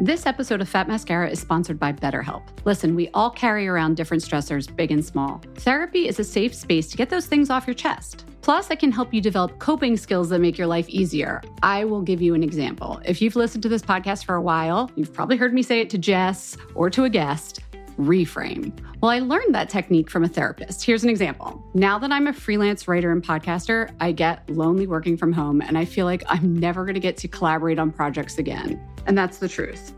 This episode of Fat Mascara is sponsored by BetterHelp. Listen, we all carry around different stressors, big and small. Therapy is a safe space to get those things off your chest. Plus, I can help you develop coping skills that make your life easier. I will give you an example. If you've listened to this podcast for a while, you've probably heard me say it to Jess or to a guest reframe. Well, I learned that technique from a therapist. Here's an example. Now that I'm a freelance writer and podcaster, I get lonely working from home and I feel like I'm never going to get to collaborate on projects again. And that's the truth.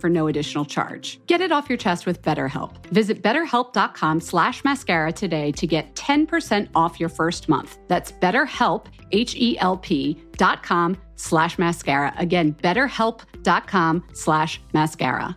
for no additional charge. Get it off your chest with BetterHelp. Visit betterhelp.com slash mascara today to get 10% off your first month. That's betterhelp, H-E-L-P dot com slash mascara. Again, betterhelp.com slash mascara.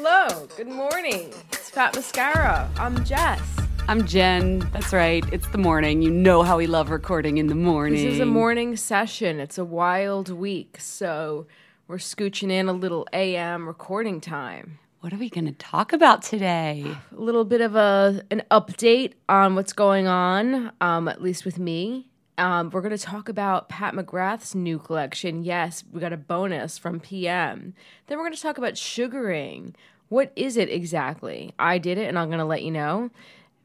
Hello, good morning. It's Fat Mascara. I'm Jess. I'm Jen. That's right. It's the morning. You know how we love recording in the morning. This is a morning session. It's a wild week, so we're scooching in a little AM recording time. What are we going to talk about today? A little bit of a an update on what's going on, um, at least with me. Um, we're going to talk about Pat McGrath's new collection. Yes, we got a bonus from PM. Then we're going to talk about sugaring. What is it exactly? I did it, and I'm going to let you know.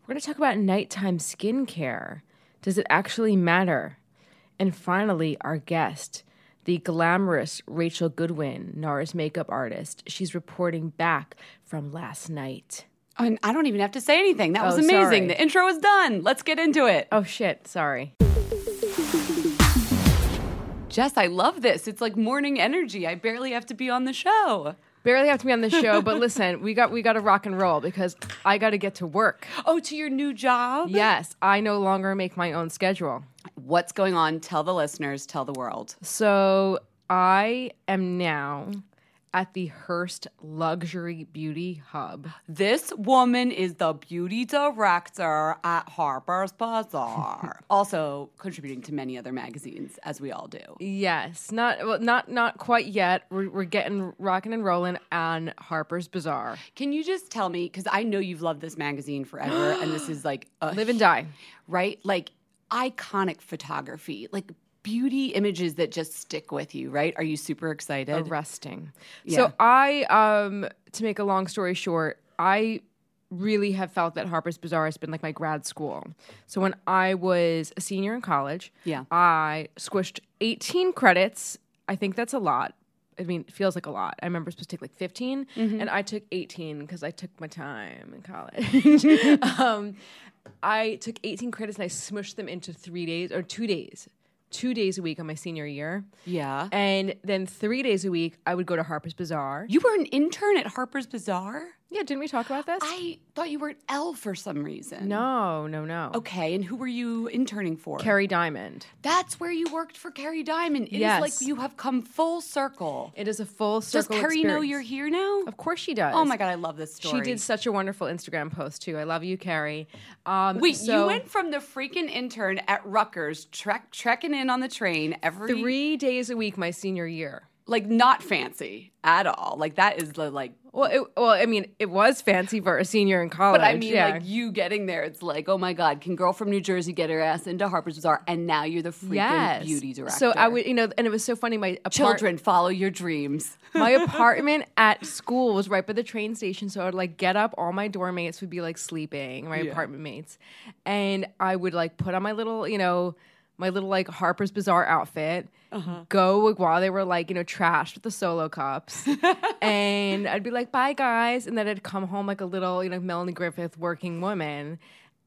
We're going to talk about nighttime skincare. Does it actually matter? And finally, our guest, the glamorous Rachel Goodwin, NARS makeup artist. She's reporting back from last night. And I don't even have to say anything. That was Oh, amazing. sorry. The intro is done. Let's get into it. Oh shit, sorry. Jess, I love this. It's like morning energy. I barely have to be on the show. Barely have to be on the show, but listen, we got we got to rock and roll because I got to get to work. Oh, to your new job? Yes, I no longer make my own schedule. What's going on? Tell the listeners, tell the world. So I am now at the Hearst Luxury Beauty Hub. This woman is the beauty director at Harper's Bazaar. also contributing to many other magazines, as we all do. Yes, not well, not not quite yet. We're, we're getting rocking and rolling on Harper's Bazaar. Can you just tell me, because I know you've loved this magazine forever, and this is like a Live and die. right? Like iconic photography, like beauty images that just stick with you, right? Are you super excited? arresting. Yeah. So I um to make a long story short, I really have felt that Harper's Bazaar has been like my grad school. So when I was a senior in college, Yeah. I squished 18 credits. I think that's a lot. I mean, it feels like a lot. I remember supposed to take like 15, and I took 18 because I took my time in college. um, I took 18 credits and I smushed them into three days or two days, two days a week on my senior year. Yeah. And then three days a week, I would go to Harper's Bazaar. You were an intern at Harper's Bazaar? Yeah, didn't we talk about this? I thought you were at Elle for some reason. no, no, no. Okay, and who were you interning for? Kerry Diamond. That's where you worked for Kerry Diamond. It is Yes. like you have come full circle. It is a full circle. Does. Kerry know you're here now? Of course she does. Oh my god, I love this story. She did such a wonderful Instagram post too. I love you, Kerry. Um, Wait, so you went from the freaking intern at Rutgers, trek trekking in on the train every three days a week my senior year. Like not fancy at all. Like that is the like Well, it, well, I mean, it was fancy for a senior in college. But I mean, yeah. like you getting there, it's like, oh my God, can girl from New Jersey get her ass into Harper's Bazaar? And now you're the freaking yes. beauty director. So I would, you know, and it was so funny. My apart- children follow your dreams. my apartment at school was right by the train station, so I would like get up. All my dorm mates would be like sleeping, my apartment mates, and I would like put on my little, you know, my little like Harper's Bazaar outfit, uh-huh. go like, while they were like you know trashed with the solo cups, and I'd be like, "Bye guys," and then I'd come home like a little, you know, Melanie Griffith working woman.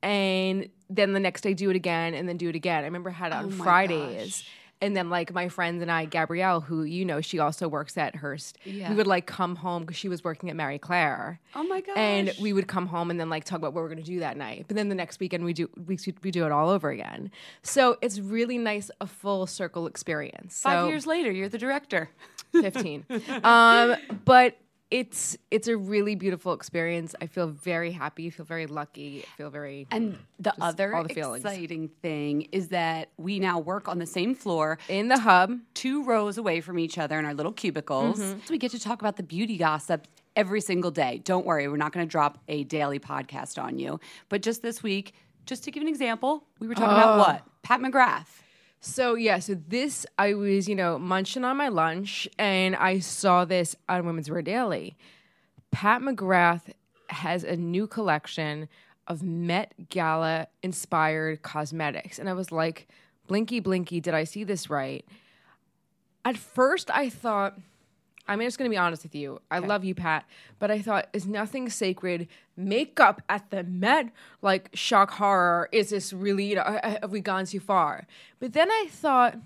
And then the next day, do it again, and then do it again. I remember I had it oh on my Fridays. gosh. And then, like my friends and I, Gabrielle, who you know, she also works at Hearst. Yeah. We would like come home because she was working at Marie Claire. Oh my gosh. And we would come home and then like talk about what we're going to do that night. But then the next weekend we do we, we do it all over again. So it's really nice a full circle experience. Five So- years later, you're the director. 15 um but it's it's a really beautiful experience i feel very happy I feel very lucky I feel very And the other all the feelings. exciting thing is that we now work on the same floor, in the hub two rows away from each other in our little cubicles. Mm-hmm. So we get to talk about the beauty gossip every single day. Don't worry, we're not going to drop a daily podcast on you. But just this week, just to give an example, we were talking about what? Pat McGrath. So yeah, so this I was, you know, munching on my lunch and I saw this on Women's Wear Daily. Pat McGrath has a new collection of Met Gala inspired cosmetics. And I was like, Blinky Blinky, did I see this right? At first I thought I'm just going to be honest with you. I love you, Pat, but I thought, is nothing sacred? Makeup at the Met, like shock horror. Is this really, you know, have we gone too far? But then I thought,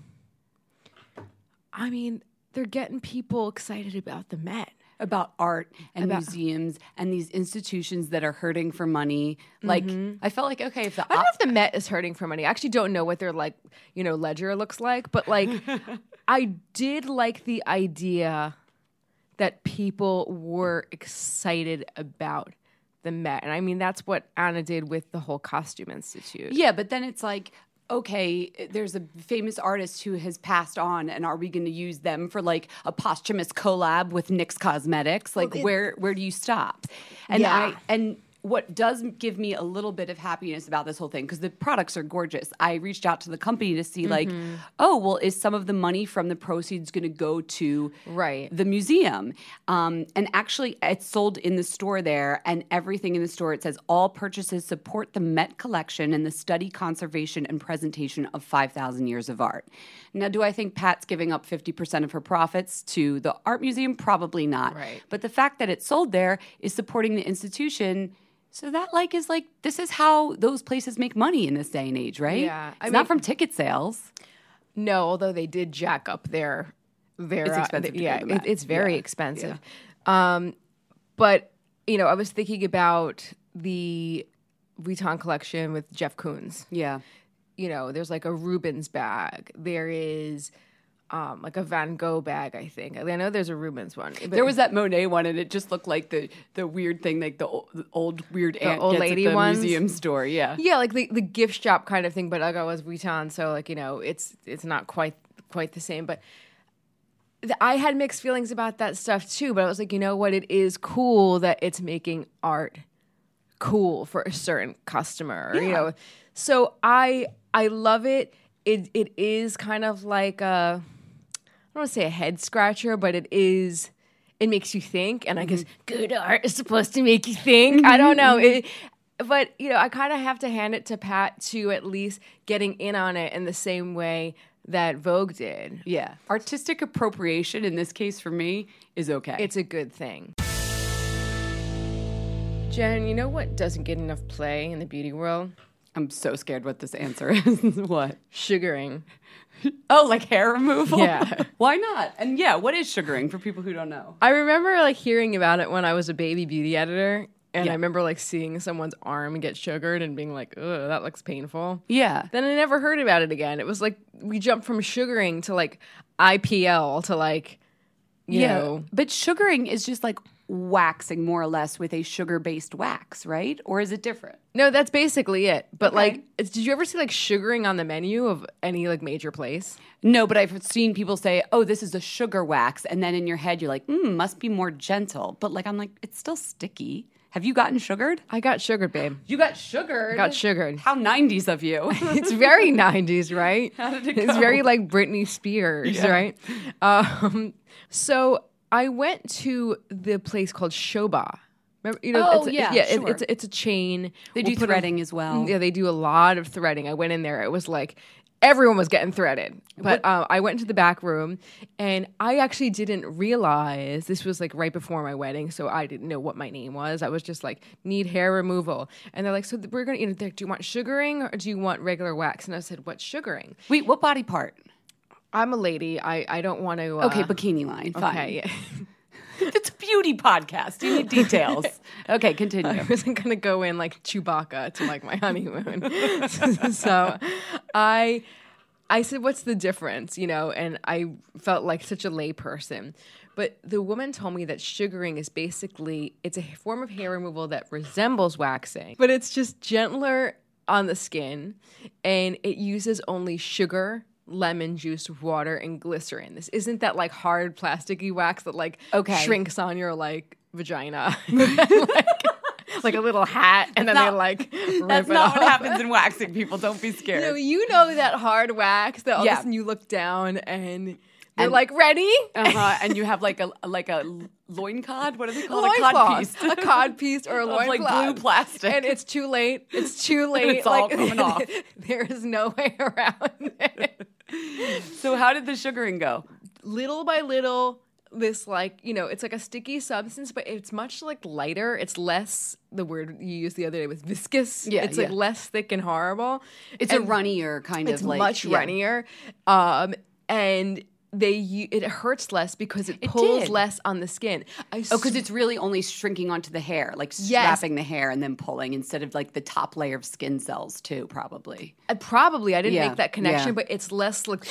I mean, they're getting people excited about the Met. about art and museums and these institutions that are hurting for money. Like mm-hmm. I felt like okay, if the I don't know if the Met is hurting for money. I actually don't know what their like, you know, ledger looks like, but like I did like the idea that people were excited about the Met. And I mean that's what Anna did with the whole costume institute. yeah, but then it's like okay, there's a famous artist who has passed on, and are we going to use them for like a posthumous collab with NYX Cosmetics? Like, where where do you stop? And Yeah. I and what does give me a little bit of happiness about this whole thing because the products are gorgeous. I reached out to the company to see like, oh, well, is some of the money from the proceeds going to go to Right. the museum? Um, and actually, it's sold in the store there, and everything in the store it says all purchases support the Met collection and the study, conservation, and presentation of five thousand years of art. Now, do I think Pat's giving up fifty percent of her profits to the art museum? Probably not. Right. But the fact that it's sold there is supporting the institution. So that like is like this is how those places make money in this day and age, right? Yeah, I it's not mean- from ticket sales. No, although they did jack up their their It's uh, expensive go yeah, it- it's very Yeah, expensive. Um, but you know, I was thinking about the Vuitton collection with Jeff Koons. Yeah. You know, there's like a Rubens bag. There is um, like a Van Gogh bag. I think I know there's a Rubens one. But There was that Monet one, and it just looked like the the weird thing, like the old, the old weird aunt old lady at the ones? museum store. Yeah, yeah, like the, the gift shop kind of thing. But like I was Vuitton, so like you know, it's it's not quite quite the same. But th- I had mixed feelings about that stuff too. But I was like, you know what? It is cool that it's making art cool for a certain customer. You know, so I I love it. It it is kind of like a I don't want to say a head scratcher, but it is it makes you think, and I guess mm-hmm. good art is supposed to make you think. I don't know. Mm-hmm. It, but you know, I kind of have to hand it to Pat to at least getting in on it in the same way that Vogue did. Yeah. Artistic appropriation in this case for me is okay. It's a good thing. Jen, you know what doesn't get enough play in the beauty world? I'm so scared what this answer is. what? Sugaring. Oh, like hair removal? Yeah. Why not? And yeah, what is sugaring for people who don't know? I remember like hearing about it when I was a baby beauty editor. And Yeah. I remember like seeing someone's arm get sugared and being like, ugh, that looks painful. Yeah. Then I never heard about it again. It was like we jumped from sugaring to like IPL to like, you know, But sugaring is just like waxing more or less with a sugar based wax, right? Or is it different? no, that's basically it. But Okay. like, did you ever see like sugaring on the menu of any like major place? No, but I've seen people say, oh, this is a sugar wax. And then in your head, you're like, mm, must be more gentle. But like, I'm like, it's still sticky. Have you gotten sugared? I got sugared, babe. You got sugared. Got sugared. How 90s of you. it's very 90s, right? How did it go? It's very like Britney Spears, right? Um, so I went to the place called Shobha. Remember, you know, Oh, it's a, yeah, yeah, sure. it's it's a chain. They We'll do a- threading as well. Yeah, they do a lot of threading. I went in there. It was like everyone was getting threaded. But uh, I went into the back room, and I actually didn't realize this was like right before my wedding, so I didn't know what my name was. I was just like, need hair removal, and they're like, so we're gonna, you know, do you want sugaring or do you want regular wax? And I said, what's sugaring? Wait, what body part? I'm a lady. I I don't want to. Uh, Okay, bikini line. Fine. Okay. It's a beauty podcast. You need details. okay, continue. I wasn't gonna go in like Chewbacca to like my honeymoon. so I I said, What's the difference? You know, and I felt like such a layperson. But the woman told me that sugaring is basically it's a form of hair removal that resembles waxing, but it's just gentler on the skin and it uses only sugar lemon juice water and glycerin this isn't that like hard plasticky wax that like Okay. shrinks on your like vagina like, like a little hat and then they not- like rip That's it not what happens in waxing, people. Don't be scared. You know, you know that hard wax that all Yeah. of a sudden you look down and they're And- like ready. uh-huh. And you have like a like a loin cod. What is it called? a cod piece. a cod piece or a Of, like, loincloth. blue plastic. and it's too late. It's too late. it's all coming off. there is no way around it. so how did the sugaring go? Little by little, this like you know, it's like a sticky substance, but it's much like lighter. It's less the word you used the other day was viscous. Yeah, it's like less thick and horrible. It's And- a runnier kind of like much yeah. runnier um and they it hurts less because it It pulls did. less on the skin I Oh, because it's really only shrinking onto the hair, like Yes. strapping the hair and then pulling instead of like the top layer of skin cells too, probably. I probably I didn't Yeah, make that connection, yeah. but it's less like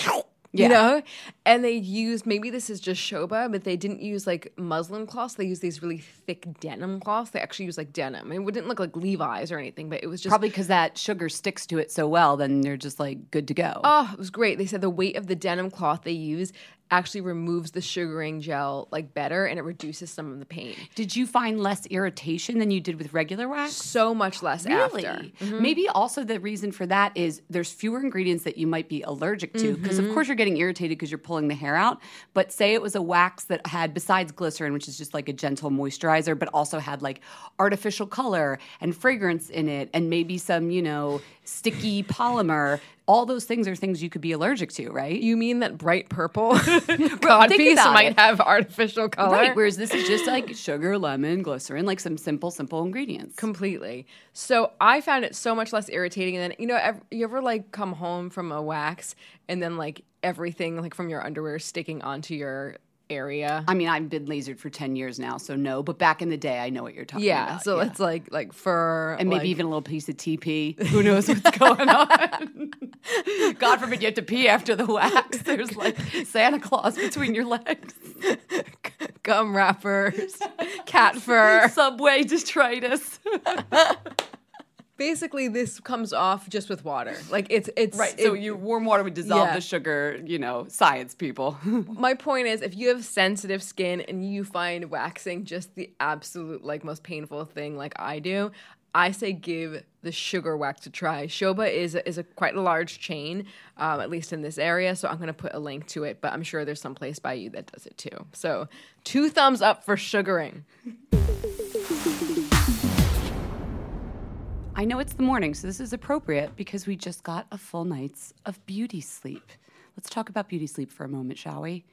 Yeah. you know. And they used maybe this is just Shobha, but they didn't use like muslin cloths. They used these really thick denim cloths. They actually use like denim. It wouldn't look like Levi's or anything, but it was just Probably because that sugar sticks to it so well, then they're just like good to go. Oh, it was great. They said the weight of the denim cloth they use actually removes the sugaring gel like better and it reduces some of the pain. did you find less irritation than you did with regular wax? So much less Really? after. Mm-hmm. Maybe also the reason for that is there's fewer ingredients that you might be allergic to because of mm-hmm. course you're getting irritated because you're pulling the hair out. But say it was a wax that had besides glycerin, which is just like a gentle moisturizer, but also had like artificial color and fragrance in it and maybe some, you know, sticky polymer. All those things are things you could be allergic to, right? You mean that bright purple cod think piece about might it. have artificial color? Right, whereas this is just like sugar, lemon, glycerin, like some simple, simple ingredients. Completely. So I found it so much less irritating. And then, you know, you ever like come home from a wax and then like everything like from your underwear sticking onto your area? I mean, I've been lasered for 10 years now, so no, but back in the day, I know what you're talking about. yeah. about. So it's like like fur and maybe even a little piece of TP. Who knows what's going on? God forbid you have to pee after the wax. There's like Santa Claus between your legs. gum wrappers, cat fur. Subway detritus. Basically, this comes off just with water. Like it's it's right. So it- your warm water would dissolve Yeah. the sugar, you know, science people. my point is if you have sensitive skin and you find waxing just the absolute like most painful thing like I do, I say give the sugar wax a try. Shobha is a, is a quite a large chain, um, at least in this area. So I'm going to put a link to it, but I'm sure there's some place by you that does it too. So two thumbs up for sugaring. I know it's the morning, so this is appropriate because we just got a full night's of beauty sleep. Let's talk about beauty sleep for a moment, shall we?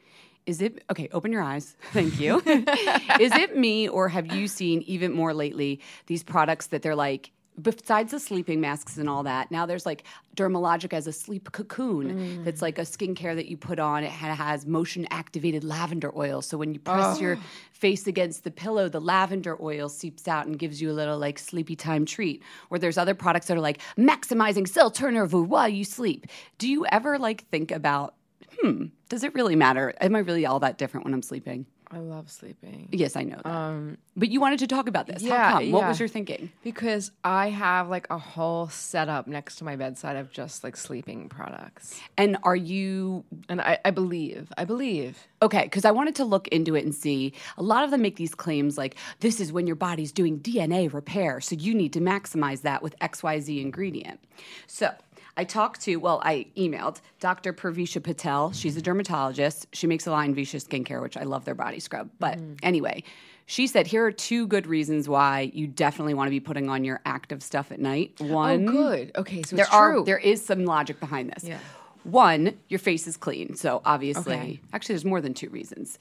Is it okay? Open your eyes. Thank you. is it me, or have you seen even more lately these products that they're like, besides the sleeping masks and all that, now there's like Dermalogica has a sleep cocoon that's like a skincare that you put on. It has motion activated lavender oil. So when you press your face against the pillow, the lavender oil seeps out and gives you a little like sleepy time treat. Or there's other products that are like maximizing cell turnover while you sleep. Do you ever like think about, hmm, does it really matter? Am I really all that different when I'm sleeping? I love sleeping. Yes, I know that. Um, but you wanted to talk about this. yeah, How come? What yeah. was your thinking? Because I have like a whole setup next to my bedside of just like sleeping products. And are you And I, I believe, I believe. Okay, because I wanted to look into it and see. A lot of them make these claims like, this is when your body's doing DNA repair, so you need to maximize that with XYZ ingredient. So I talked to, well, I emailed Dr. Purvisha Patel. She's a dermatologist. She makes a line Visha Skincare, which I love their body scrub. But mm-hmm. anyway, she said here are two good reasons why you definitely want to be putting on your active stuff at night. Oh, One, Oh, good. Okay, so there it's are true. there is some logic behind this. Yeah. One, your face is clean, so obviously, Okay. actually, there's more than two reasons.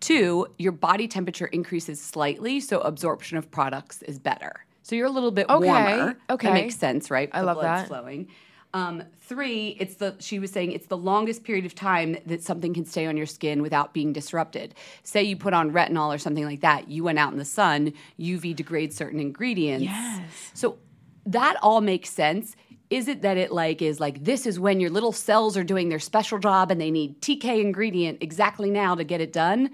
Two, your body temperature increases slightly, so absorption of products is better. So you're a little bit Okay, warmer. okay. that makes sense, right? I The love blood's that. Flowing. Um, three, it's the she was saying it's the longest period of time that something can stay on your skin without being disrupted. Say you put on retinol or something like that, you went out in the sun, UV degrades certain ingredients. Yes. So that all makes sense. Is it that it like is like this is when your little cells are doing their special job and they need TK ingredient exactly now to get it done?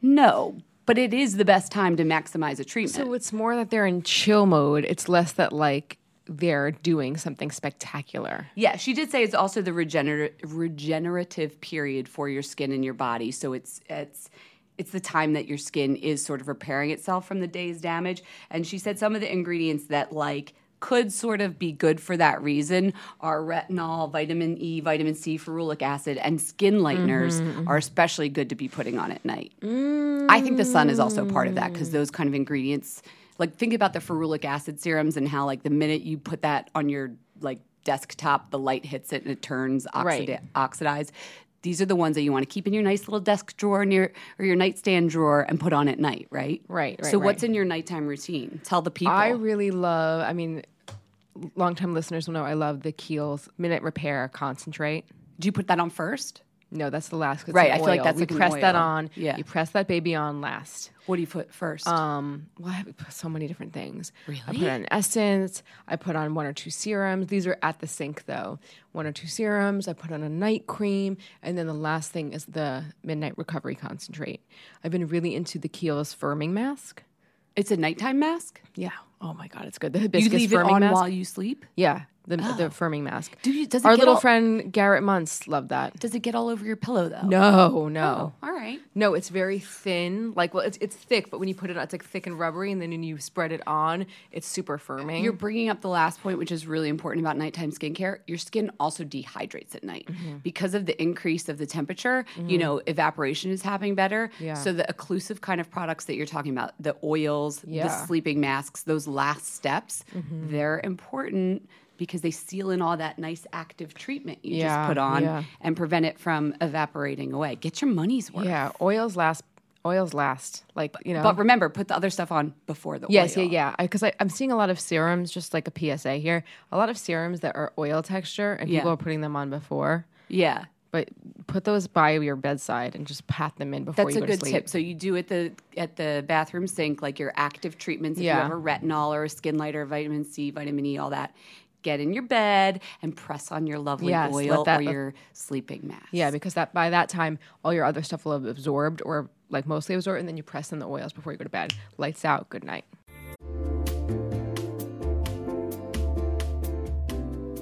No, but it is the best time to maximize a treatment. So it's more that they're in chill mode. It's less that like they're doing something spectacular. Yeah, she did say it's also the regener- regenerative period for your skin and your body. So it's it's it's the time that your skin is sort of repairing itself from the day's damage. And she said some of the ingredients that like could sort of be good for that reason are retinol, vitamin E, vitamin C, ferulic acid, and skin lighteners mm-hmm. are especially good to be putting on at night. I think the sun is also part of that because those kind of ingredients, like think about the ferulic acid serums and how like the minute you put that on your like desktop, the light hits it and it turns oxida- Right. oxidized. These are the ones that you want to keep in your nice little desk drawer near or your nightstand drawer and put on at night, right? Right, right, So what's in your nighttime routine? Tell the people. I really love. I mean, longtime listeners will know I love the Kiehl's Minute Repair Concentrate. Do you put that on first? No, that's the last. Right, I feel like that's we an press that on. Yeah. you press that baby on last. What do you put first? Um, well, I put so many different things. Really? I put on essence. I put on one or two serums. These are at the sink though. One or two serums. I put on a night cream, and then the last thing is the midnight recovery concentrate. I've been really into the Kiehl's firming mask. it's a nighttime mask. Yeah. Oh my god, it's good. The hibiscus You leave it firming on mask. while you sleep. yeah, the the firming mask. Do you- does it Our little all- friend Garrett Munce loved that. Does it get all over your pillow though? No, no. All right. No, it's very thin. Like, well, it's it's thick, but when you put it on, it's like thick and rubbery, and then when you spread it on, it's super firming. You're bringing up the last point, which is really important about nighttime skincare. Your skin also dehydrates at night Mm-hmm. because of the increase of the temperature. You know, evaporation is happening better. Yeah. So the occlusive kind of products that you're talking about, the oils, the Yeah. Mm-hmm. sleeping masks, those last steps, they're important because they seal in all that nice active treatment you Yeah, just put on yeah. and prevent it from evaporating away. Get your money's worth. yeah, oils last. Oils last. Like you know. But remember, put the other stuff on before the yes, oil. yeah, yeah. Because I'm seeing a lot of serums, just like a PSA here. A lot of serums that are oil texture, and people are putting them on before. Yeah. But put those by your bedside and just pat them in before That's you a go good to sleep. tip. So you do at the at the bathroom sink, like your active treatments. If Yeah. you have a retinol or a skin lighter, vitamin C, vitamin E, all that. Get in your bed and press on your lovely Yes, let oil that- or your sleeping mask. Yeah, because that by that time all your other stuff will have absorbed or like mostly absorbed, and then you press in the oils before you go to bed. Lights out. Good night.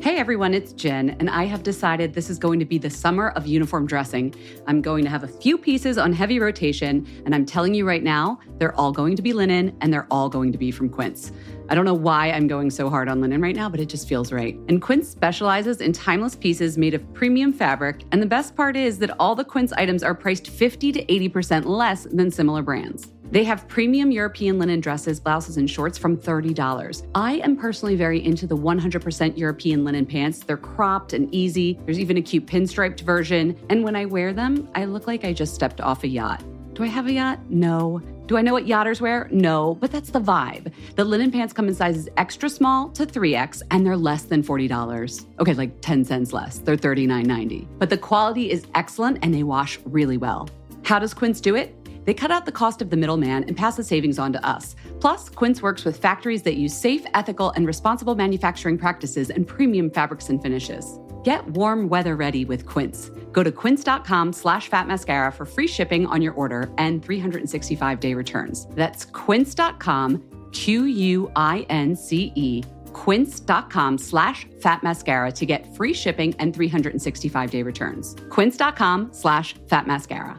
Hey everyone, it's Jen, and I have decided this is going to be the summer of uniform dressing. I'm going to have a few pieces on heavy rotation, and I'm telling you right now, they're all going to be linen and they're all going to be from Quince. I don't know why I'm going so hard on linen right now, but it just feels right. And Quince specializes in timeless pieces made of premium fabric, and the best part is that all the Quince items are priced 50 to 80% less than similar brands. They have premium European linen dresses, blouses, and shorts from $30. I am personally very into the 100% European linen pants. They're cropped and easy. There's even a cute pinstriped version. And when I wear them, I look like I just stepped off a yacht. Do I have a yacht? No. Do I know what yachters wear? No, but that's the vibe. The linen pants come in sizes extra small to 3X and they're less than $40. Okay, like 10 cents less. They're $39.90. But the quality is excellent and they wash really well. How does Quince do it? They cut out the cost of the middleman and pass the savings on to us. Plus, Quince works with factories that use safe, ethical, and responsible manufacturing practices and premium fabrics and finishes. Get warm weather ready with Quince. Go to quince.com slash fatmascara for free shipping on your order and 365-day returns. That's quince.com, Q-U-I-N-C-E, quince.com slash fatmascara to get free shipping and 365-day returns. quince.com slash fatmascara.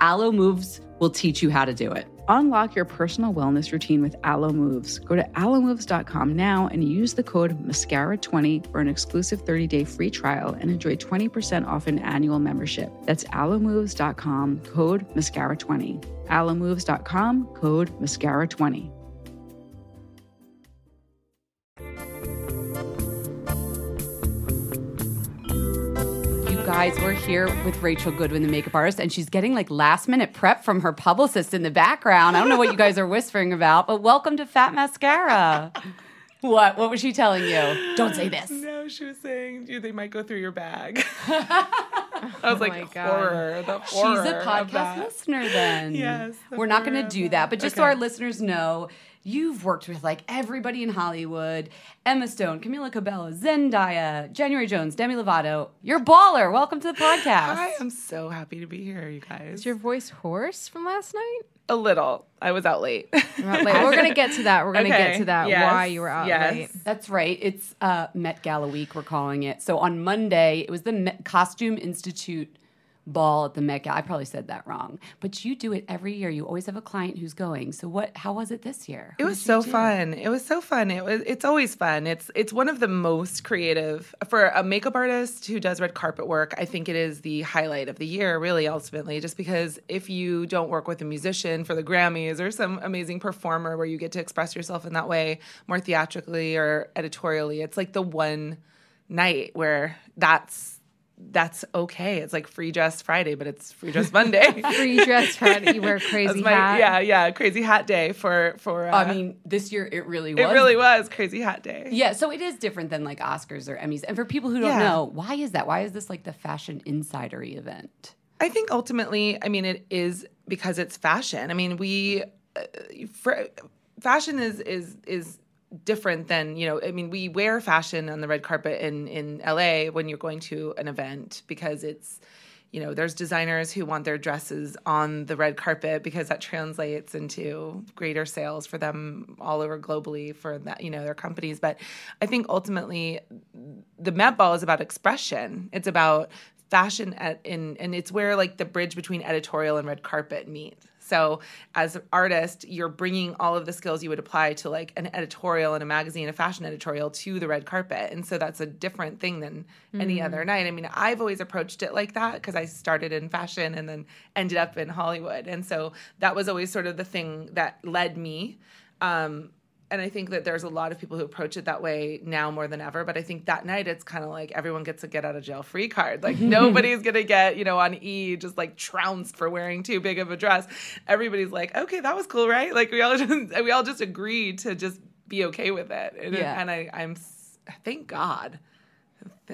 Alo Moves will teach you how to do it. Unlock your personal wellness routine with Alo Moves. Go to alomoves.com now and use the code MASCARA20 for an exclusive 30-day free trial and enjoy 20% off an annual membership. That's alomoves.com, code MASCARA20. alomoves.com, code MASCARA20. Guys, we're here with Rachel Goodwin, the makeup artist, and she's getting like last minute prep from her publicist in the background. I don't know what you guys are whispering about, but welcome to Fat Mascara. what? What was she telling you? Don't say this. No, she was saying you they might go through your bag. I was oh like, my God. horror. She's a podcast listener then. Yes, We're not going to do that. that, but just so our listeners know, you've worked with like everybody in Hollywood Emma Stone, Camila Cabello, Zendaya, January Jones, Demi Lovato. You're baller. Welcome to the podcast. I am so happy to be here, you guys. Is your voice hoarse from last night? a little. I was out late. We're out late. We're gonna get to that. We're gonna get to that. yes, Why you were out yes. late? That's right. It's uh, Met Gala week, we're calling it. So on Monday, it was the Met Costume Institute ball at the Met Gala. I probably said that wrong, but you do it every year. You always have a client who's going. So what? How was it this year? It was so do? fun. It was so fun. It was. It's always fun. It's it's one of the most creative for a makeup artist who does red carpet work. I think it is the highlight of the year, really. Ultimately, just because if you don't work with a musician for the Grammys or some amazing performer where you get to express yourself in that way more theatrically or editorially, it's like the one night where that's that's okay. It's like free dress Friday, but it's free dress Monday. Free dress Friday. You wear a crazy my- hat. Yeah, yeah, crazy hat day for for. Uh, I mean, this year it really was. it really was crazy hat day. Yeah, so it is different than like Oscars or Emmys. And for people who don't Yeah. know, why is that? Why is this like the fashion insidery event? I think ultimately, I mean, it is because it's fashion. I mean, we, uh, for, fashion is is is different than you know. I mean, we wear fashion on the red carpet in in LA when you're going to an event because it's. You know, there's designers who want their dresses on the red carpet because that translates into greater sales for them all over globally for that, you know, their companies. But I think ultimately the Met Ball is about expression. It's about fashion at, in and it's where like the bridge between editorial and red carpet meet. So as an artist, you're bringing all of the skills you would apply to like an editorial in a magazine, a fashion editorial to the red carpet. And so that's a different thing than any other night. I mean, I've always approached it like that because I started in fashion and then ended up in Hollywood. And so that was always sort of the thing that led me. Um, and I think that there's a lot of people who approach it that way now more than ever. But I think that night it's kind of like everyone gets a get out of jail free card. Like nobody's gonna get, you know, on E just like trounced for wearing too big of a dress. Everybody's like, okay, that was cool, right? Like we all just we all just agreed to just be okay with it. And, Yeah. and I, I'm thank God.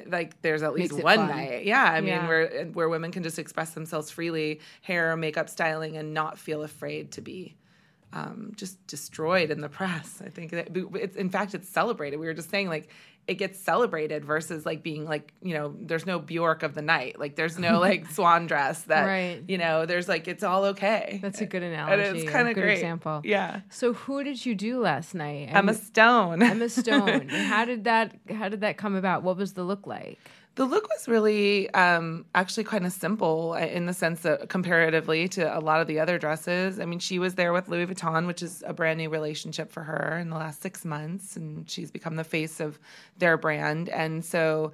Like there's at least one fun. night, yeah. I mean, Yeah. where where women can just express themselves freely, hair, makeup, styling, and not feel afraid to be um, just destroyed in the press. I think that it's in fact it's celebrated. We were just saying like it gets celebrated versus like being like you know there's no Bjork of the night. Like there's no like swan dress that Right. you know there's like it's all okay. That's a good and analogy. it's kind of good great. example. Yeah, So who did you do last night? Emma And- Stone. Emma Stone. And how did that? How did that come about? What was the look like? The look was really um, actually kind of simple uh, in the sense that comparatively to a lot of the other dresses. I mean, she was there with Louis Vuitton, which is a brand new relationship for her in the last six months, and she's become the face of their brand. And so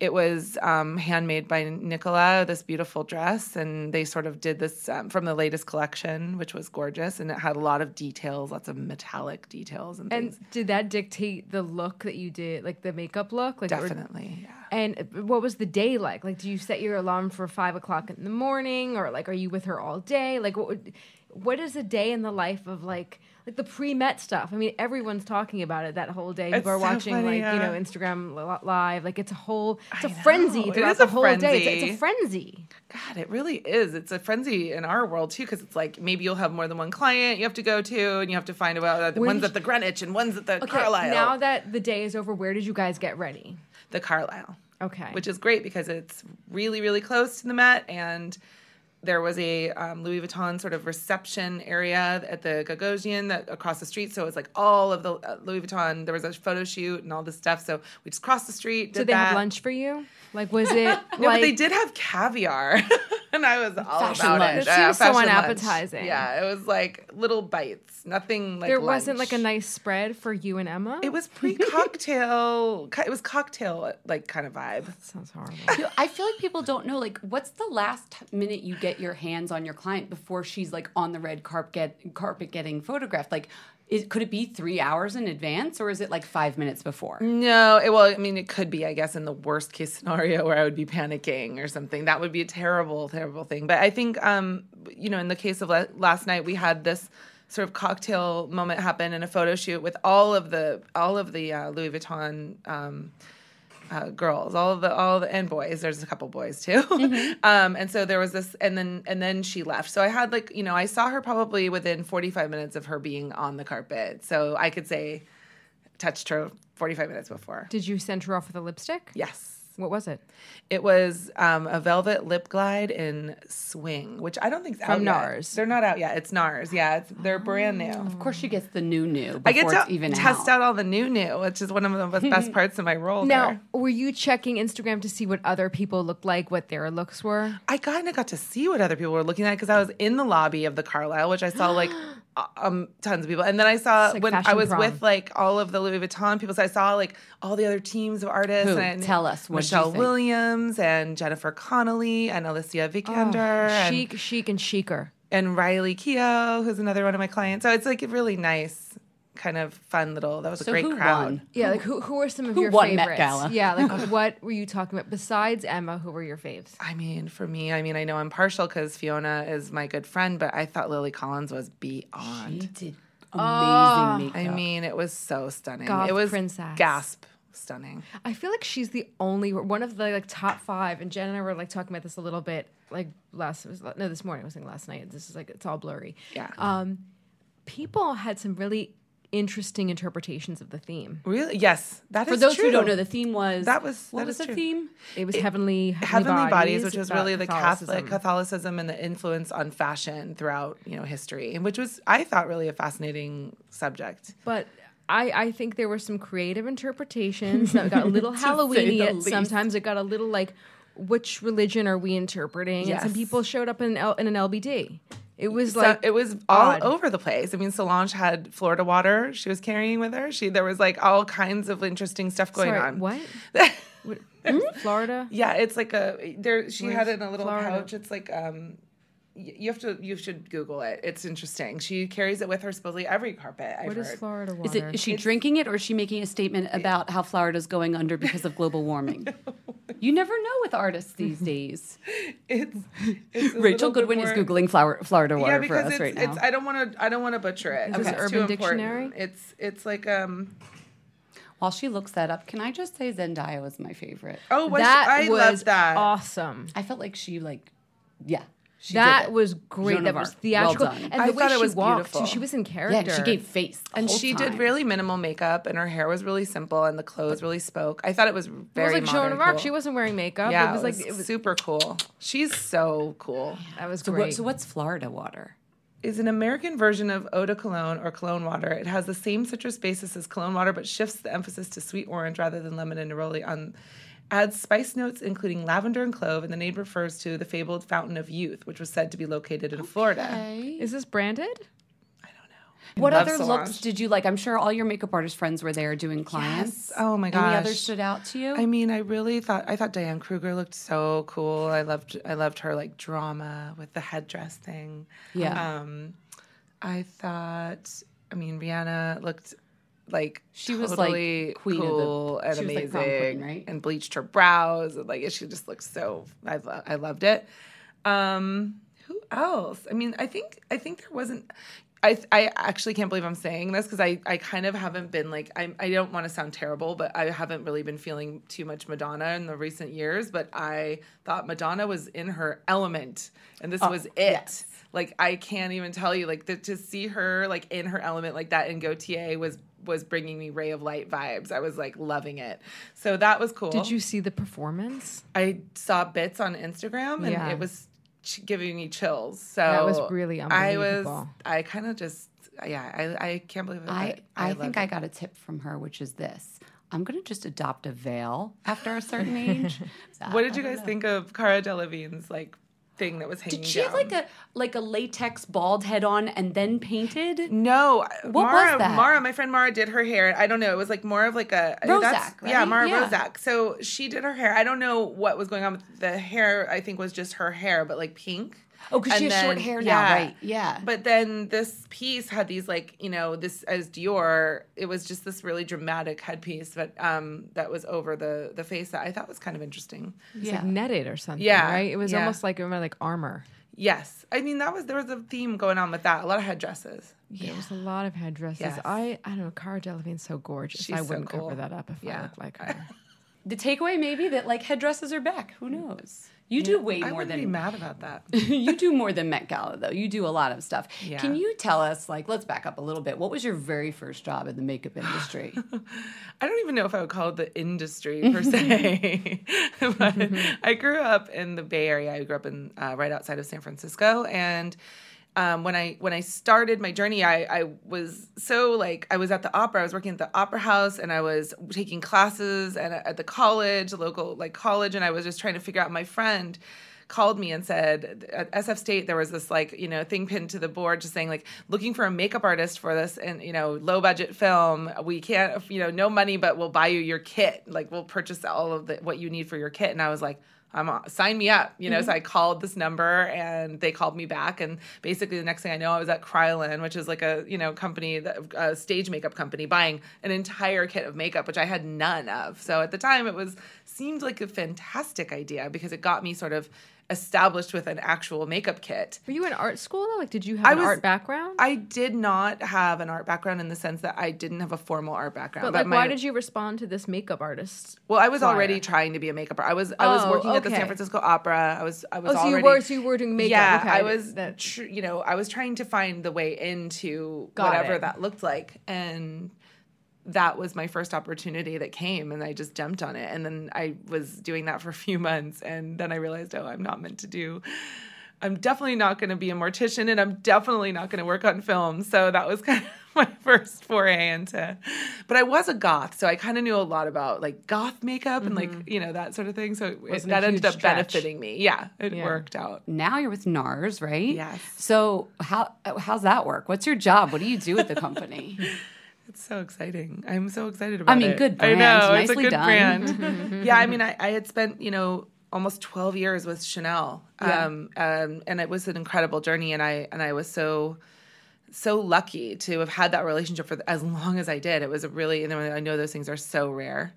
it was um, handmade by Nicola, this beautiful dress, and they sort of did this um, from the latest collection, which was gorgeous, and it had a lot of details, lots of metallic details and And things. did that dictate the look that you did, like the makeup look? Like or- Definitely, yeah. And what was the day like? Like, do you set your alarm for five o'clock in the morning, or like, are you with her all day? Like, what would, what is a day in the life of like, like the pre-met stuff? I mean, everyone's talking about it that whole day. People It's are so watching funny, like you know. Instagram li- live. Like, it's a whole, it's a know. frenzy It throughout is the a whole day. It's a, it's frenzy. a frenzy. God, it really is. It's a frenzy in our world too, because it's like maybe you'll have more than one client you have to go to, and you have to find out uh, one's did at the Greenwich and one's at the Okay, Carlyle. now that the day is over, where did you guys get ready? the Carlyle, Okay, which is great because it's really, really close to the Met, and there was a um, Louis Vuitton sort of reception area at the Gagosian that across the street. So it was like all of the uh, Louis Vuitton. There was a photo shoot and all this stuff. So we just crossed the street. Did did they that. have lunch for you? Like, was it No, like but they did have caviar, and I was all Fashion about lunch. it. That seems so fashion lunch. unappetizing. Yeah, it was like little bites, nothing like. there wasn't like a nice spread for you and Emma? It was pre-cocktail. it was cocktail like kind of vibe. sounds horrible. I feel like people don't know like what's the last minute you get get your hands on your client before she's like on the red carpet get, carpet getting photographed? Like, is, could it be three hours in advance, or is it like five minutes before? No, it, well, I mean, it could be, I guess, in the worst case scenario where I would be panicking or something. That would be a terrible, terrible thing. But I think, um, you know, in the case of la- last night, we had this sort of cocktail moment happen in a photo shoot with all of the all of the uh, Louis Vuitton. Um, uh, girls, all the all the and boys. There's a couple boys too, um, and so there was this, and then and then she left. So I had like you know I saw her probably within 45 minutes of her being on the carpet. So I could say touched her 45 minutes before. Did you send her off with a lipstick? Yes. What was it? It was um, a velvet lip glide in Swing, which I don't think's From out yet. NARS. They're not out yet. It's NARS. Yeah, it's, they're brand new. Of course, she gets the new new. I get to even test out. out all the new new, which is one of the best parts of my role. Now, there. were you checking Instagram to see what other people looked like, what their looks were? I kind of got to see what other people were looking at because I was in the lobby of the Carlyle, which I saw like um tons of people, and then I saw like when I was prom. with like all of the Louis Vuitton people. So I saw like all the other teams of artists. Who? And Tell us, what did you Michelle? Williams and Jennifer Connelly and Alicia Vikander and, Chic, chic, and chicer. and Riley Keough, who's another one of my clients. So it's like really nice, kind of fun little. That was So a great who crowd. won? Yeah, like who, who are some of Who your won Met favorites? Gala? Yeah, like what were you talking about besides Emma? Who were your faves? I mean, for me, I mean, I know I'm partial because Fiona is my good friend, but I thought Lily Collins was beyond. She did amazing makeup. I mean, it was so stunning. Goth it was princess. gasp stunning. I feel like she's the only one of the like top five. And Jen and I were like talking about this a little bit, like last was, no this morning. I was saying last night. This is like it's all blurry. Yeah. Um, people had some really interesting interpretations of the theme. Really? Yes, that is true. For those true. who don't know, the theme was That was- what that was the true. theme? It was heavenly, Heavenly Bodies, which was really the Catholicism. Catholic Catholicism and the influence on fashion throughout you know history, and which was I thought really a fascinating subject. But I, I think there were some creative interpretations that got a little Halloweeny. Sometimes it got a little like, which religion are we interpreting? And some people showed up in, L, in an LBD. It was So like it was all odd. over the place. I mean, Solange had Florida water she was carrying with her. She there was like all kinds of interesting stuff going Sorry, on. what? Florida? Yeah, it's like a there. She had it in a little Florida? pouch. It's like um, you have to you should Google it. It's interesting. She carries it with her supposedly every carpet. I've What is heard. Florida water? Is it is she drinking it or is she making a statement about how Florida's going under because of global warming? you never know with artists these days. It's, it's Rachel little bit Goodwin is googling flower, Florida water Yeah, for because us it's, right now. it's I don't want to I don't want to butcher it. this It's Urban too important. Dictionary? It's it's like um While she looks that up, can I just say Zendaya was my favorite? oh was that I was love that. awesome. I felt like she like, yeah, she did That it. was great. Joan that was theatrical, Well done. and I the way thought it she was walked, beautiful. too, she was in character. yeah, character. she gave face, the and whole she did really minimal makeup, and her hair was really simple, and the clothes really spoke. I thought it was very. It was very like Joan modern of Arc. cool. She wasn't wearing makeup. Yeah, it was like it was. super cool. She's so cool. That was So, great. what, so what's Florida water? is an American version of eau de cologne or cologne water. It has the same citrus basis as cologne water, but shifts the emphasis to sweet orange rather than lemon and neroli. On adds spice notes including lavender and clove, and the name refers to the fabled Fountain of Youth, which was said to be located in Florida. Is this branded? I don't know. What love other Solange. looks did you like? I'm sure all your makeup artist friends were there doing clients. Yes. Oh my god. Any gosh. others stood out to you? I mean, I really thought I thought Diane Kruger looked so cool. I loved I loved her like drama with the headdress thing. Yeah. Um, I thought. I mean, Rihanna looked like She was, like, queen of the- cool and was, like, amazing, queen, right? and bleached her brows. And, like she just looked so. I I loved it. Um, who else? I mean, I think I think there wasn't. I I actually can't believe I'm saying this because I I kind of haven't been like I I don't want to sound terrible, but I haven't really been feeling too much Madonna in the recent years. But I thought Madonna was in her element, and this was it. Like I can't even tell you like the, to see her like in her element like that in Gaultier was was bringing me ray of light vibes. I was like loving it. So that was cool. Did you see the performance? I saw bits on Instagram and Yeah. it was ch- giving me chills. So That was really I was. I kind of just. Yeah, I, I can't believe it. I, but I, think it. I got a tip from her, which is this. I'm going to just adopt a veil after a certain age. What did you guys think of Cara Delevingne's like thing that was hanging Did she have like a like a latex bald head on and then painted? No, uh, What Mara, was that? Mara, my friend Mara did her hair. I don't know. It was like more of like a Roszak, that's- Yeah. Mara Yeah. Roszak. So she did her hair. I don't know what was going on with the hair. I think was just her hair, but like pink. Oh, because she And has short then- hair now, right? Yeah. But then this piece had these like you know this as Dior, it was just this really dramatic headpiece, but um that was over the the face that I thought was kind of interesting. It's like netted or something, Yeah, right? It was yeah. almost like remember like armor. Yes, I mean that was there was a theme going on with that. A lot of headdresses. There was a lot of headdresses. Yes. I I don't know. Cara Delevingne's so gorgeous. She's I wouldn't cool. cover that up if I looked like her. the takeaway maybe that like headdresses are back. Who knows? You do way I more than be mad about that. you do more than Met Gala though. You do a lot of stuff. Yeah. Can you tell us like let's back up a little bit. What was your very first job in the makeup industry? I don't even know if I would call it the industry per se, but I grew up in the Bay Area. I grew up in uh, right outside of San Francisco, and um, when I when I started my journey, I, I was so like I was at the opera. I was working at the opera house, and I was taking classes and at the college, local like college, and I was just trying to figure out. My friend called me and said at SF State there was this like you know thing pinned to the board just saying like looking for a makeup artist for this and you know low budget film we can't you know no money but we'll buy you your kit like we'll purchase all of the what you need for your kit and I was like I'm sign me up, you know. So mm-hmm. I called this number and they called me back, and basically the next thing I know, I was at Kryolan, which is like a you know company, that, a stage makeup company, buying an entire kit of makeup, which I had none of. So at the time, it was seemed like a fantastic idea because it got me sort of established with an actual makeup kit. Were you in art school though? Like, did you have I an was- art background? I did not have an art background in the sense that I didn't have a formal art background. but like, my- why did you respond to this makeup artist? Well, I was flyer? already trying to be a makeup artist. I was I was Oh, working at the San. Francisco Opera. I was I was Oh, so you were so you were doing makeup. Yeah, okay. I was That- tr- you know I was trying to find the way into Got whatever it. that looked like, and that was my first opportunity that came, and I just jumped on it. And then I was doing that for a few months, and then I realized, oh, I'm not meant to do. I'm definitely not going to be a mortician, and I'm definitely not going to work on film. So that was kind of my first foray into. But I was a goth, so I kind of knew a lot about like goth makeup and like you know that sort of thing. So it, Mm-hmm. That ended up stretch. benefiting me. Yeah, it Yeah. worked out. now you're with NARS, right? Yes. So how how's that work? What's your job? What do you do at the company? It's so exciting. I'm so excited about it. I mean, good I brand. know it's a Nicely good done. brand. yeah, I mean, I, I had spent you know almost 12 years with Chanel, Yeah. um, um, and it was an incredible journey. And I and I was so so lucky to have had that relationship for as long as I did. It was a really, and I know those things are so rare.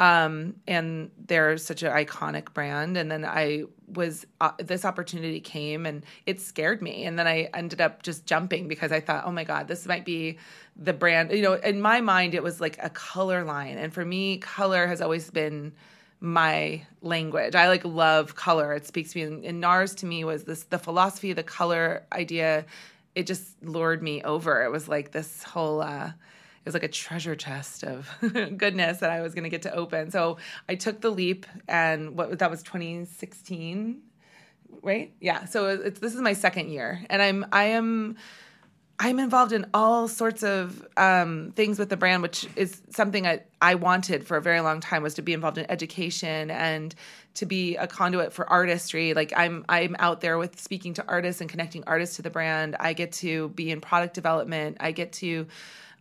Um, and they're such an iconic brand. And then I was, uh, this opportunity came and it scared me. And then I ended up just jumping because I thought, oh my God, this might be the brand. You know, in my mind, it was like a color line. And for me, color has always been my language. I like love color. It speaks to me. And, and NARS to me was this the philosophy, the color idea. It just lured me over. It was like this whole. uh was like a treasure chest of goodness that I was going to get to open. So I took the leap, and what that was 2016, right? Yeah. So it's this is my second year, and I'm I am I'm involved in all sorts of um, things with the brand, which is something I, I wanted for a very long time was to be involved in education and to be a conduit for artistry. Like I'm I'm out there with speaking to artists and connecting artists to the brand. I get to be in product development. I get to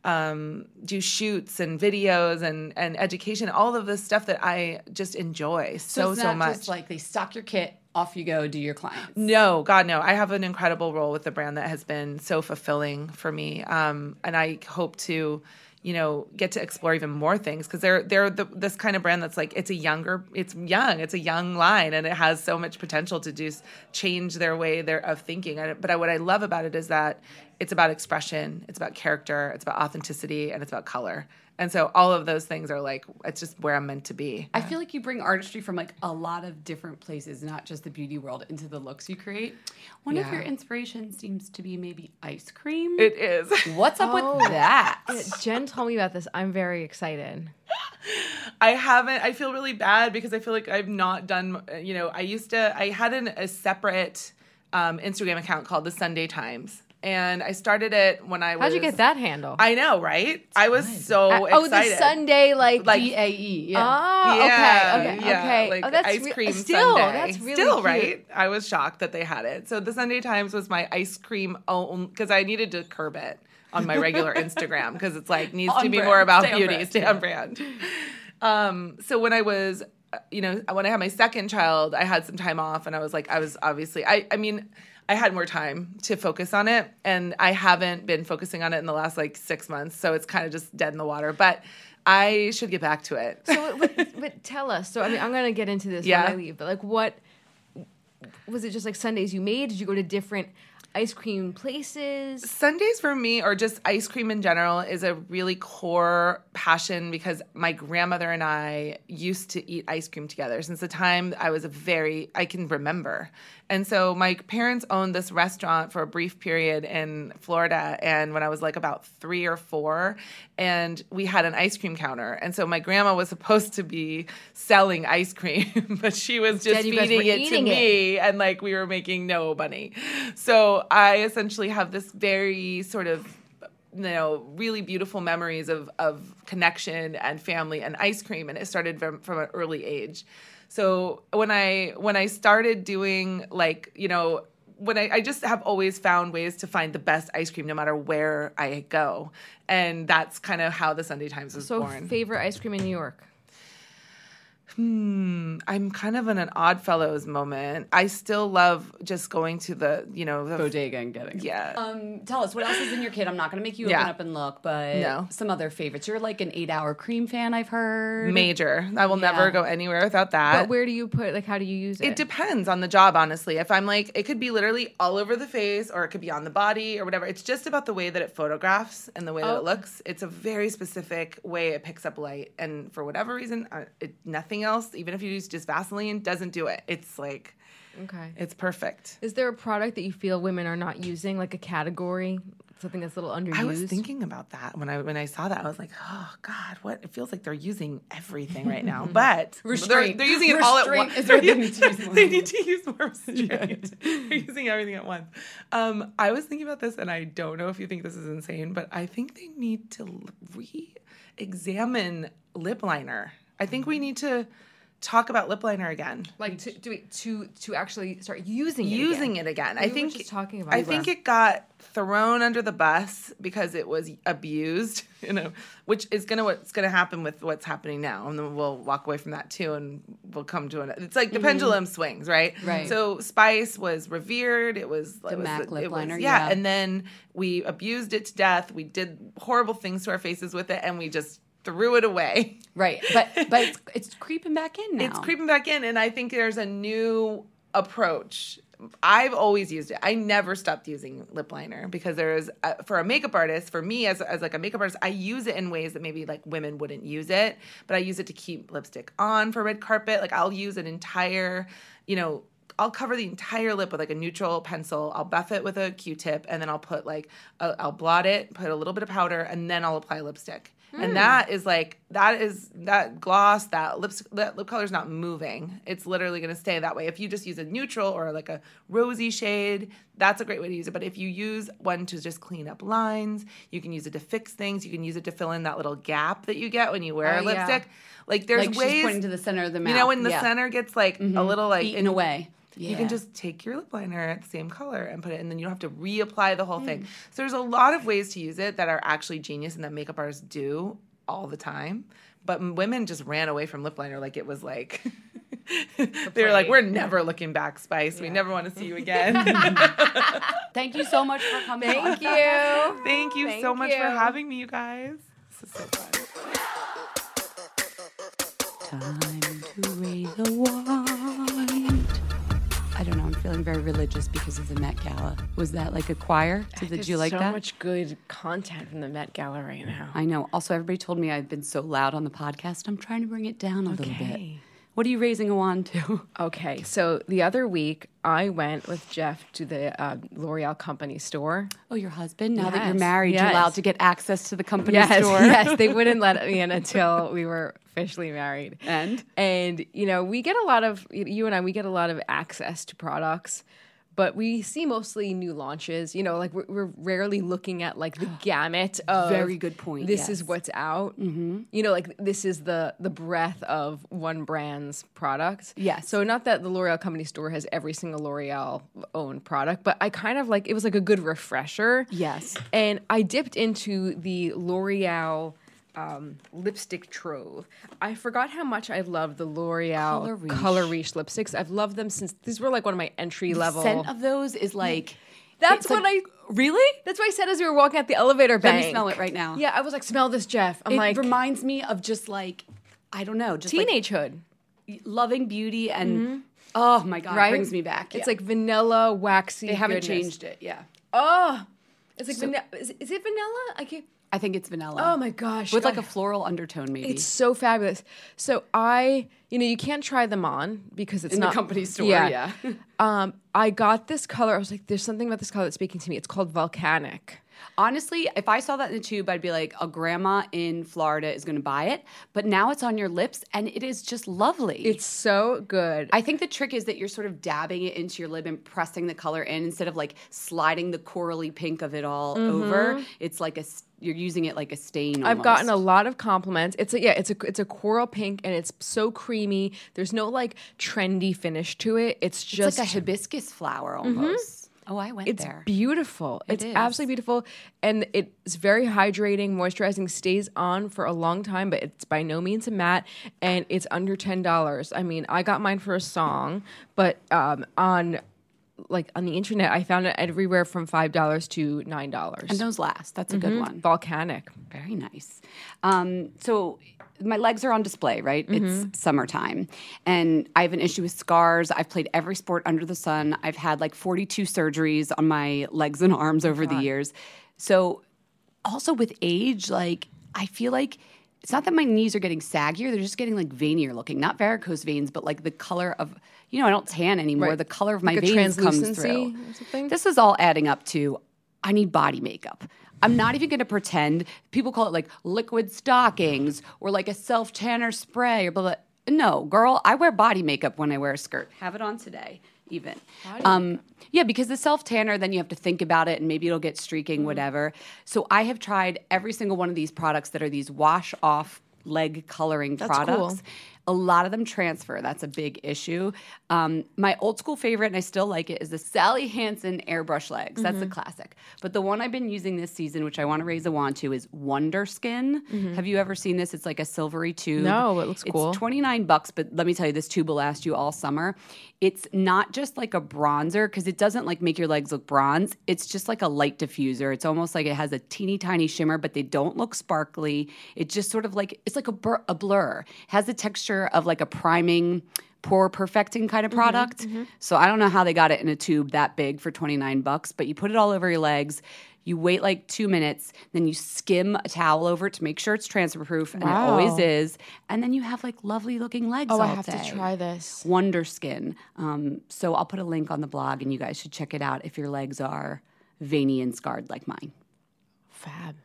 um, do shoots and videos and and education. All of this stuff that I just enjoy so it's so much. just like they stock your kit, off you go, do your clients. No, God, no. I have an incredible role with the brand that has been so fulfilling for me, um, and I hope to, you know, get to explore even more things because they're they're the, this kind of brand that's like it's a younger, it's young, it's a young line, and it has so much potential to just change their way their of thinking. But I, what I love about it is that it's about expression, it's about character, it's about authenticity, and it's about color. And so all of those things are like it's just where I'm meant to be. I feel like you bring artistry from like a lot of different places, not just the beauty world, into the looks you create. One of your inspirations seems to be maybe ice cream. It is. What's up Oh. with that? Jen told me about this. I'm very excited. I haven't. I feel really bad because I feel like I've not done. You know, I used to. I had an, a separate um, Instagram account called the Sundae Times, and I started it when I was. How'd you get that handle? I know, right? I was so Uh, oh, excited. the Sundae like. Like- D A E. Yeah. oh, Yeah, okay, okay, yeah, okay. Like oh, that's ice re- cream still, Sundae. That's really still cute. right. I was shocked that they had it. So the Sundae Times was my ice cream only because I needed to curb it on my regular Instagram because it's like needs On to be brand. more about Stay beauty, brand. stay on brand. Um, so when I was, uh, you know, when I had my second child, I had some time off, and I was like, I was obviously, I, I mean. I had more time to focus on it, and I haven't been focusing on it in the last like six months, so it's kind of just dead in the water. But I should get back to it. So, but, but tell us. So, I mean, I'm gonna get into this Yeah. when I leave. But like, what was it? Just like Sundaes you made? Did you go to different ice cream places? Sundaes for me, or just ice cream in general, is a really core passion because my grandmother and I used to eat ice cream together since the time I was a very, I can remember. And so my parents owned this restaurant for a brief period in Florida. And when I was like about three or four, and we had an ice cream counter. And so my grandma was supposed to be selling ice cream, but she was just feeding it to it. me and like we were making no money. So I essentially have this very sort of you know really beautiful memories of of connection and family and ice cream and it started from from an early age. So when I when I started doing like, you know, when I, I just have always found ways to find the best ice cream no matter where I go. And that's kind of how the Sundae Times was So, born. favorite ice cream in New York? Hmm, I'm kind of in an OddFellows moment. I still love just going to the, you know, the Bodega and getting. Yeah. Um, tell us what else is in your kit. I'm not going to make you Yeah. open up and look, but No. some other favorites. You're like an eight-hour cream fan. I've heard. Major. I will never go anywhere without that. But where do you put? Like, how do you use it? It depends on the job, honestly. If I'm like, it could be literally all over the face or it could be on the body or whatever. It's just about the way that it photographs and the way that Oh. it looks. It's a very specific way it picks up light. And for whatever reason, uh, it, nothing else, even if you use just Vaseline, doesn't do it. It's like, okay. it's perfect. Is there a product that you feel women are not using, like a category, something that's a little underused? I was thinking about that when I when I saw that. I was like, oh God, what? It feels like they're using everything right now. But they're, they're using it all at once. is they need to use more. they need to use more restraint. they're using everything at once. Um, I was thinking about this, and I don't know if you think this is insane, but I think they need to re-examine lip liner. I think we need to talk about lip liner again like to do it to to actually start using it. using again. it again. We I were think just talking about I it. think We it got thrown under the bus because it was abused, you know, which is gonna what's gonna happen with what's happening now, and then we'll walk away from that too, and we'll come to an. It's like the pendulum swings, right? Mm-hmm. Right. So Spice was revered. It was the MAC lip it was- liner, yeah. yeah. and then we abused it to death. We did horrible things to our faces with it, and we just threw it away. Right, but but it's, it's creeping back in now. It's creeping back in, and I think there's a new approach. I've always used it. I never stopped using lip liner because there is uh, for a makeup artist. For me, as as like a makeup artist, I use it in ways that maybe like women wouldn't use it. But I use it to keep lipstick on for red carpet. Like I'll use an entire, you know. I'll cover the entire lip with like a neutral pencil. I'll buff it with a Q-tip, and then I'll put like i I'll blot it, put a little bit of powder, and then I'll apply lipstick. And hmm. that is like that is that gloss that lips that lip color is not moving. It's literally going to stay that way. If you just use a neutral or like a rosy shade, that's a great way to use it. But if you use one to just clean up lines, you can use it to fix things. You can use it to fill in that little gap that you get when you wear Oh, a yeah. lipstick. Like there's like ways pointing to the center of the mouth. you know when the Yeah. center gets like a mm-hmm. little like eaten in- away. You can just take your lip liner at the same color and put it, and then you don't have to reapply the whole Hmm. thing. So there's a lot of ways to use it that are actually genius and that makeup artists do all the time. But women just ran away from lip liner like it was like they were like, "We're never looking back, Spice. We never want to see you again." Thank you so much for coming. Thank on. you. Thank you so Thank much for having me, you guys. This is so fun. Time to raise a wine. Feeling very religious because of the Met Gala. Was that like a choir? Did, did you like so that? much good content from the Met Gala right now. I know. Also, everybody told me I've been so loud on the podcast. I'm trying to bring it down a little bit. What are you raising a wand to? Okay, so the other week I went with Jeff to the uh, L'Oreal company store. Oh, your husband. Now that you're Yes, married, you're allowed to get access to the company Yes, store. yes, they wouldn't let me in until we were officially married. And? and you know, we get a lot of you and I. We get a lot of access to products, but we see mostly new launches. You know, like we're, we're rarely looking at like the gamut of. Very good point, This is what's out. Mm-hmm. You know, like this is the the breadth of one brand's product. Yes. So not that the L'Oreal company store has every single L'Oreal owned product, but I kind of like it was like a good refresher. Yes. And I dipped into the L'Oreal um, lipstick trove. I forgot how much I love the L'Oreal Color Riche. Lipsticks. I've loved them since these were like one of my entry level. Scent of those is like. That's what like- I Really? That's what I said as we were walking out the elevator Let bank. me smell it right now. Yeah, I was like, smell this, Jeff. I'm it like reminds me of just like I don't know, just like teenagehood, loving beauty and oh my god, right? it brings me back. It's Yeah. like vanilla, waxy. they haven't goodness. changed it. Yeah, Oh, it's like vanilla. Is, is it vanilla? I can't. I think it's vanilla. Oh my gosh, with like a floral undertone, maybe. It's so fabulous. So I, you know, you can't try them on because it's In the not company store, yeah. um, I got this color. I was like, "There's something about this color that's speaking to me." It's called volcanic. Honestly, if I saw that in the tube, I'd be like, a grandma in Florida is going to buy it. But now it's on your lips, and it is just lovely. It's so good. I think the trick is that you're sort of dabbing it into your lip and pressing the color in instead of like sliding the corally pink of it all over. It's like a you're using it like a stain. Mm-hmm. I've gotten a lot of compliments. It's a yeah, it's a it's a coral pink and it's so creamy. There's no like trendy finish to it. It's just It's like a hibiscus flower almost. Oh, I went It's there. beautiful. it's is. absolutely beautiful, and it's very hydrating, moisturizing, stays on for a long time. But it's by no means a matte, and it's under ten dollars. I mean, I got mine for a song, but um, on like on the internet, I found it everywhere from five dollars to nine dollars. and those last. That's a good one. Volcanic. Very nice. Um, so my legs are on display, right? It's summertime. And I have an issue with scars. I've played every sport under the sun. I've had like 42 surgeries on my legs and arms over the years. So also with age, like I feel like it's not that my knees are getting saggier, they're just getting like veinier looking. Not varicose veins, but like the color of you know, I don't tan anymore. Right. The color of my Like veins comes through. This is all adding up to I need body makeup. I'm not even going to pretend. People call it like liquid stockings or like a self tanner spray or blah, blah. No, girl, I wear body makeup when I wear a skirt. Have it on today, even. Um, yeah, because the self tanner, then you have to think about it and maybe it'll get streaking, whatever. So I have tried every single one of these products that are these wash off leg coloring products. cool. A lot of them transfer. That's a big issue. Um, my old school favorite, and I still like it, is the Sally Hansen airbrush legs. That's Mm-hmm. the classic. But the one I've been using this season, which I want to raise a wand to, is Wonder Skin. Have you ever seen this? It's like a silvery tube. Mm-hmm. No, it looks cool. It's 29 bucks, but let me tell you, this tube will last you all summer. It's not just like a bronzer because it doesn't like make your legs look bronze. It's just like a light diffuser. It's almost like it has a teeny tiny shimmer, but they don't look sparkly. It just sort of like it's like a, blur, a blur. It has the texture of like a priming pore perfecting kind of product. So I don't know how they got it in a tube that big for 29 bucks, but you put it all over your legs. You wait like two minutes, then you skim a towel over it to make sure it's transfer proof, and it always is. And then you have like lovely looking legs. Oh, I have day. to try this. Wonder Skin. Um, so I'll put a link on the blog, and you guys should check it out if your legs are veiny and scarred like mine. Fab.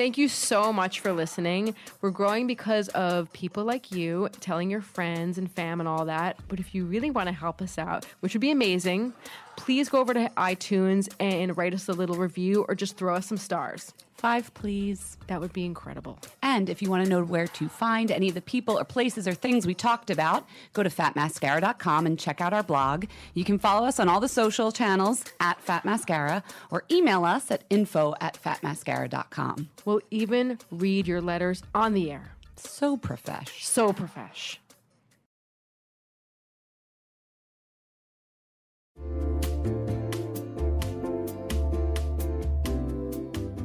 Thank you so much for listening. We're growing because of people like you telling your friends and fam and all that. But if you really want to help us out, which would be amazing, please go over to iTunes and write us a little review or just throw us some stars. Five, please. That would be incredible. And if you want to know where to find any of the people or places or things we talked about, go to fatmascara.com and check out our blog. You can follow us on all the social channels at Fat Mascara or email us at info at fatmascara.com. We'll even read your letters on the air. So profesh. So profesh.